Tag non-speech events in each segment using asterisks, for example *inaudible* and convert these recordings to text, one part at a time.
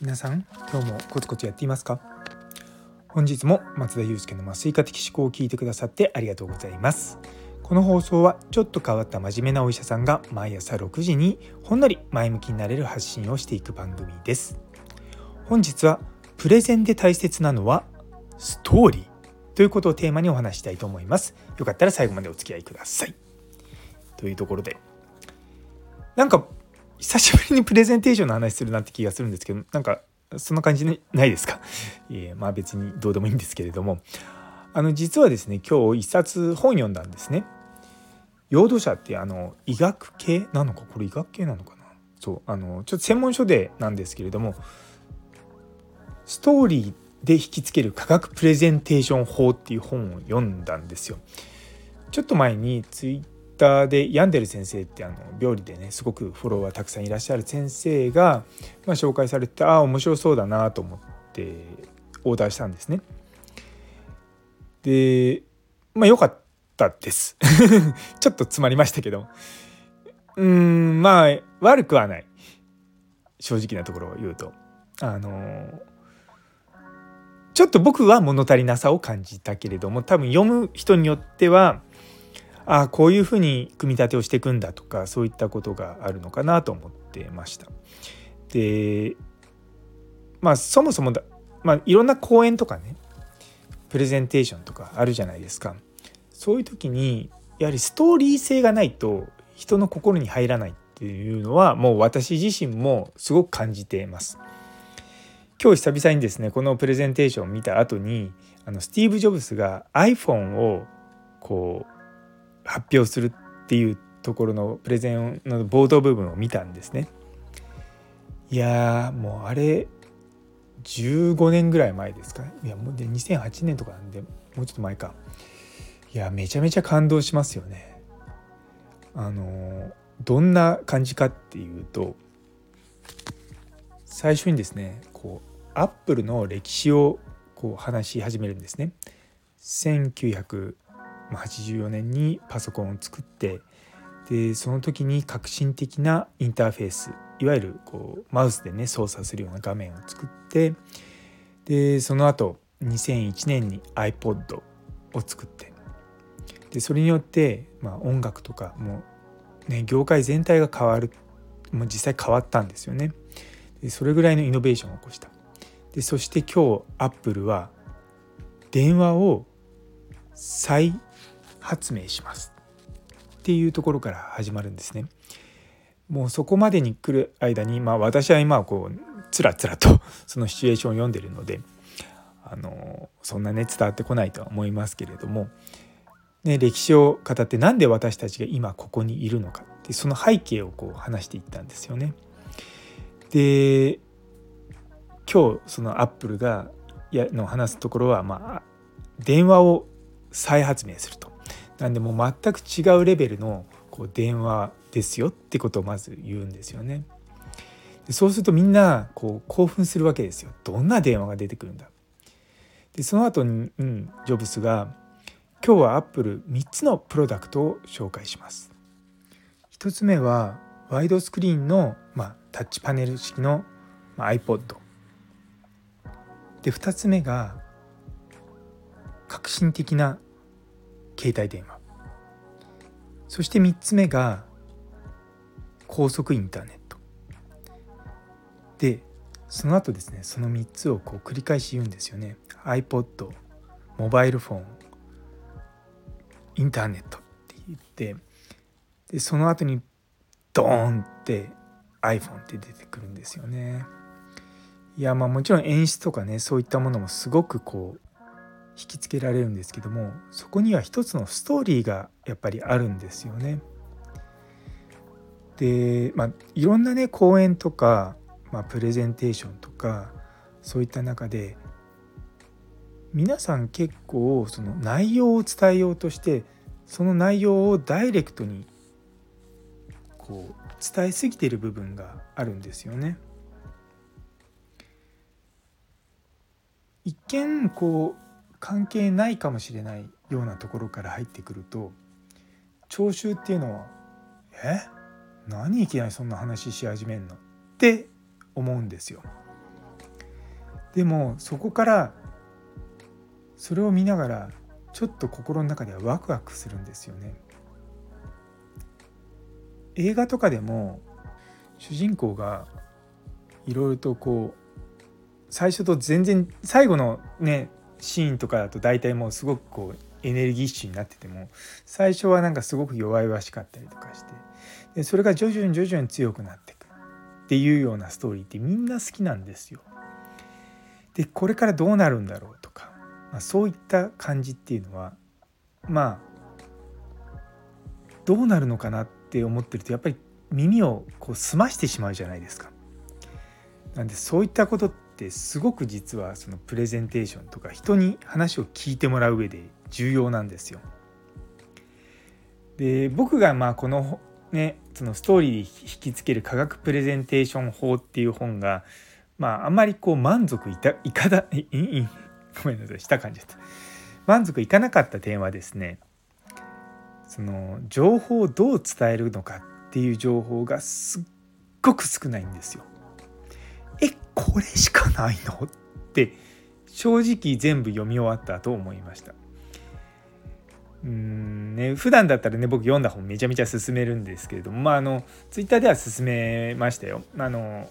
皆さん今日もコツコツやっていますか？本日も松田祐介の麻酔科的思考を聞いてくださってありがとうございます。この放送はちょっと変わった真面目なお医者さんが毎朝6時にほんのり前向きになれる発信をしていく番組です。本日はプレゼンで大切なのはストーリーということをテーマにお話したいと思います。よかったら最後までお付き合いください。というところで。なんか久しぶりにプレゼンテーションの話するなって気がするんですけどなんかそんな感じないですか？*laughs* えまあ別にどうでもいいんですけれども。あの実はですね今日一冊本読んだんですね。養土者ってあの医学系なのか？これ医学系なのかな？そうあのちょっと専門書でなんですけれどもストーリーで引きつける科学プレゼンテーション法っていう本を読んだんですよ。ちょっと前にツイッターでヤンデル先生ってあの病理でねすごくフォロワーたくさんいらっしゃる先生が、まあ、紹介されてああ面白そうだなと思ってオーダーしたんですね。でまあ良かったです。*laughs* ちょっと詰まりましたけど。うんまあ悪くはない。正直なところを言うと。あのちょっと僕は物足りなさを感じたけれども多分読む人によってはあこういうふうに組み立てをしていくんだとかそういったことがあるのかなと思ってました。でまあそもそもだ、まあ、いろんな講演とかねプレゼンテーションとかあるじゃないですか。そういう時にやはりストーリー性がないと人の心に入らないっていうのはもう私自身もすごく感じています。今日久々にですねこのプレゼンテーションを見た後にあのスティーブ・ジョブズが iPhone をこう発表するっていうところのプレゼンの冒頭部分を見たんですね。いやもうあれ15年ぐらい前ですかいやもうで2008年とかなんでもうちょっと前かいやめちゃめちゃ感動しますよね。あのどんな感じかっていうと最初にですねこうアップルの歴史をこう話し始めるんですね。1900 84年にパソコンを作ってでその時に革新的なインターフェースいわゆるこうマウスでね操作するような画面を作ってでその後2001年に iPod を作ってでそれによって、まあ、音楽とかもね業界全体が変わるもう実際変わったんですよね。でそれぐらいのイノベーションを起こした。でそして今日アップルは電話を再発明しますっていうところから始まるんですね。もうそこまでに来る間に、まあ、私は今こうつらつらと *laughs* そのシチュエーションを読んでるのであのそんなね伝わってこないとは思いますけれども、ね、歴史を語って何で私たちが今ここにいるのかってその背景をこう話していったんですよね。で今日そのアップルがやの話すところは、まあ、電話を再発明すると。なんでもう全く違うレベルのこう電話ですよってことをまず言うんですよね。そうするとみんなこう興奮するわけですよ。どんな電話が出てくるんだ。でその後に、うん、ジョブスが今日はアップル3つのプロダクトを紹介します。1つ目はワイドスクリーンの、まあ、タッチパネル式の、まあ、iPod。で2つ目が革新的な携帯電話。そして3つ目が高速インターネット。でその後ですねその3つをこう繰り返し言うんですよね。iPod モバイルフォンインターネットって言って。でその後にドーンって iPhone って出てくるんですよね。いやまあもちろん演出とかねそういったものもすごくこう引きつけられるんですけどもそこには一つのストーリーがやっぱりあるんですよね。でまあいろんなね講演とか、まあ、プレゼンテーションとかそういった中で皆さん結構その内容を伝えようとしてその内容をダイレクトにこう伝えすぎている部分があるんですよね。一見こう関係ないかもしれないようなところから入ってくると聴衆っていうのはえ？何いきなりそんな話し始めんの？って思うんですよ。でもそこからそれを見ながらちょっと心の中ではワクワクするんですよね。映画とかでも主人公がいろいろとこう最初と全然最後のねシーンとかだと大体もうすごくこうエネルギッシュになってても最初はなんかすごく弱々しかったりとかしてでそれが徐々に徐々に強くなっていくっていうようなストーリーってみんな好きなんですよ。でこれからどうなるんだろうとか、まあ、そういった感じっていうのはまあどうなるのかなって思ってるとやっぱり耳をこう澄ましてしまうじゃないですか。なんでそういったことってってすごく実はそのプレゼンテーションとか人に話を聞いてもらう上で重要なんですよ。で僕がまあこのねそのストーリーで引きつける科学プレゼンテーション法っていう本がまああんまりこう満足いたいかだ *laughs* いいごめんなさいした感じだった満足いかなかった点はですねその情報をどう伝えるのかっていう情報がすっごく少ないんですよ。えこれしかないの？って正直全部読み終わったと思いました。うんね普段だったらね僕読んだ本めちゃめちゃ勧めるんですけれどもまああのツイッターでは勧めましたよ。あの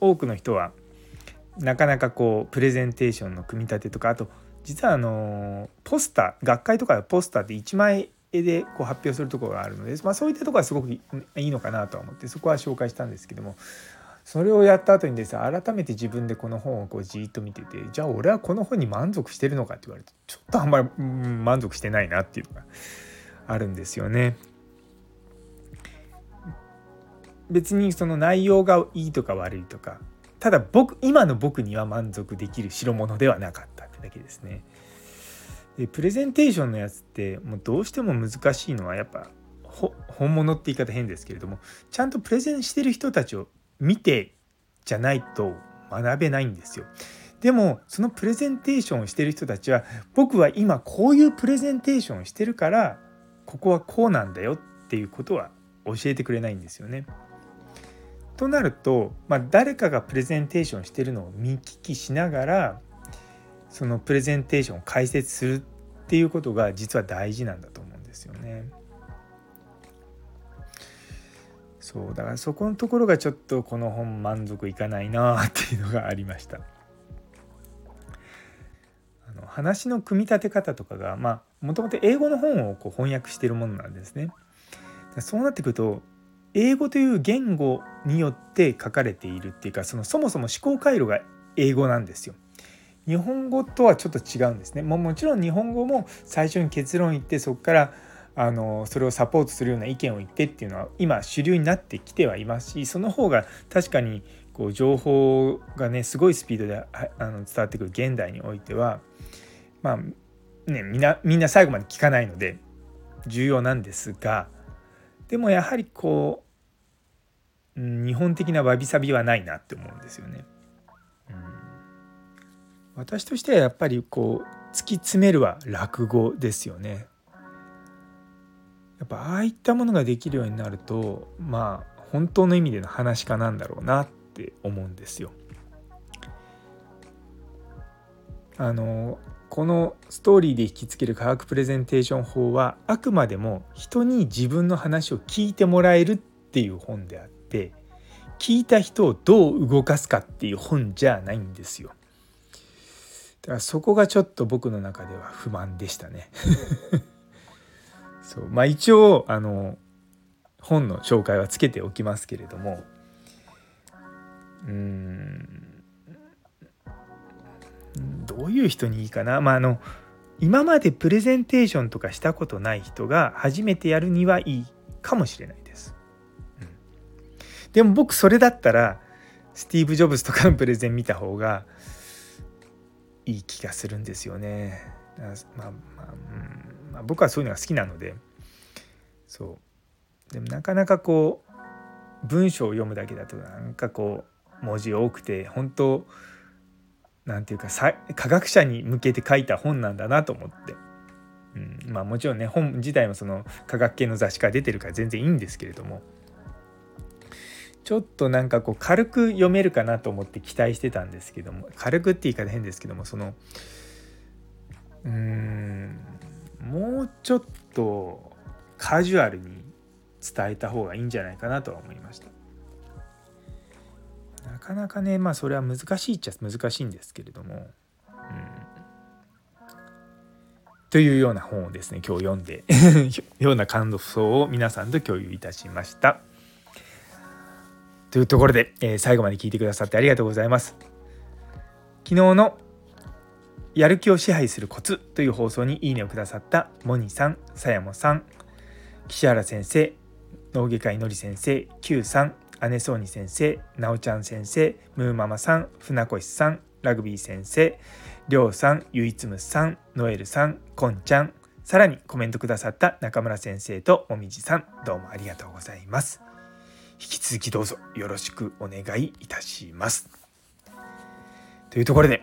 多くの人はなかなかこうプレゼンテーションの組み立てとかあと実はあのポスター学会とかポスターって1枚絵でこう発表するところがあるので、まあ、そういったところはすごくいいのかなとは思ってそこは紹介したんですけどもそれをやった後にですね改めて自分でこの本をこうじっと見ててじゃあ俺はこの本に満足してるのかって言われてちょっとあんまり、満足してないなっていうのがあるんですよね。別にその内容がいいとか悪いとかただ僕今の僕には満足できる代物ではなかったってだけですね。でプレゼンテーションのやつってもうどうしても難しいのはやっぱ本物って言い方変ですけれどもちゃんとプレゼンしてる人たちを見てじゃないと学べないんですよ。でもそのプレゼンテーションをしてる人たちは僕は今こういうプレゼンテーションをしてるからここはこうなんだよっていうことは教えてくれないんですよね。となると、まあ、誰かがプレゼンテーションしてるのを見聞きしながらそのプレゼンテーションを解説するっていうことが実は大事なんだと思うそうだからそこのところがちょっとこの本満足いかないなっていうのがありました。あの話の組み立て方とかがまあもともと英語の本をこう翻訳してるものなんですね。そうなってくると英語という言語によって書かれているっていうかそのそもそも思考回路が英語なんですよ。日本語とはちょっと違うんですね。ももちろん日本語も最初に結論言ってそこからあのそれをサポートするような意見を言ってっていうのは今主流になってきてはいますしその方が確かにこう情報がねすごいスピードであの伝わってくる現代においてはまあねみんなみんな最後まで聞かないので重要なんですがでもやはりこう日本的なわびさびはないなって思うんですよね。うん、私としてはやっぱりこう突き詰めるは落語ですよね。やっぱああいったものができるようになるとまあ本当の意味での話家なんだろうなって思うんですよ。あのこのストーリーで引きつける科学プレゼンテーション法はあくまでも人に自分の話を聞いてもらえるっていう本であって聞いた人をどう動かすかっていう本じゃないんですよ。だからそこがちょっと僕の中では不満でしたね。そう。まあ一応あの本の紹介はつけておきますけれども。うん。どういう人にいいかな？まああの今までプレゼンテーションとかしたことない人が初めてやるにはいいかもしれないです。うん、でも僕それだったらスティーブ・ジョブズとかのプレゼン見た方がいい気がするんですよね。まあまあ、うん。まあ、僕はそういうのが好きなのでそう。でもなかなかこう文章を読むだけだとなんかこう文字多くて本当なんていうか科学者に向けて書いた本なんだなと思って。うん、まあもちろんね本自体もその科学系の雑誌から出てるから全然いいんですけれども。ちょっとなんかこう軽く読めるかなと思って期待してたんですけども軽くって言い方変ですけどもそのうーん。もうちょっとカジュアルに伝えた方がいいんじゃないかなとは思いました。なかなかねまあそれは難しいっちゃ難しいんですけれども、うん、というような本をですね今日読んで *laughs* ような感想を皆さんと共有いたしました。というところで、えー、最後まで聞いてくださってありがとうございます。昨日のやる気を支配するコツという放送にいいねをくださったモニさん、さやもさん、岸原先生、脳外科医のり先生、Q さん、姉そうに先生、なおちゃん先生、ムーママさん、船越さん、ラグビー先生、りょうさん、ゆいつむさん、ノエルさん、こんちゃん、さらにコメントくださった中村先生ともみじさん、どうもありがとうございます。引き続きどうぞよろしくお願いいたします。というところで、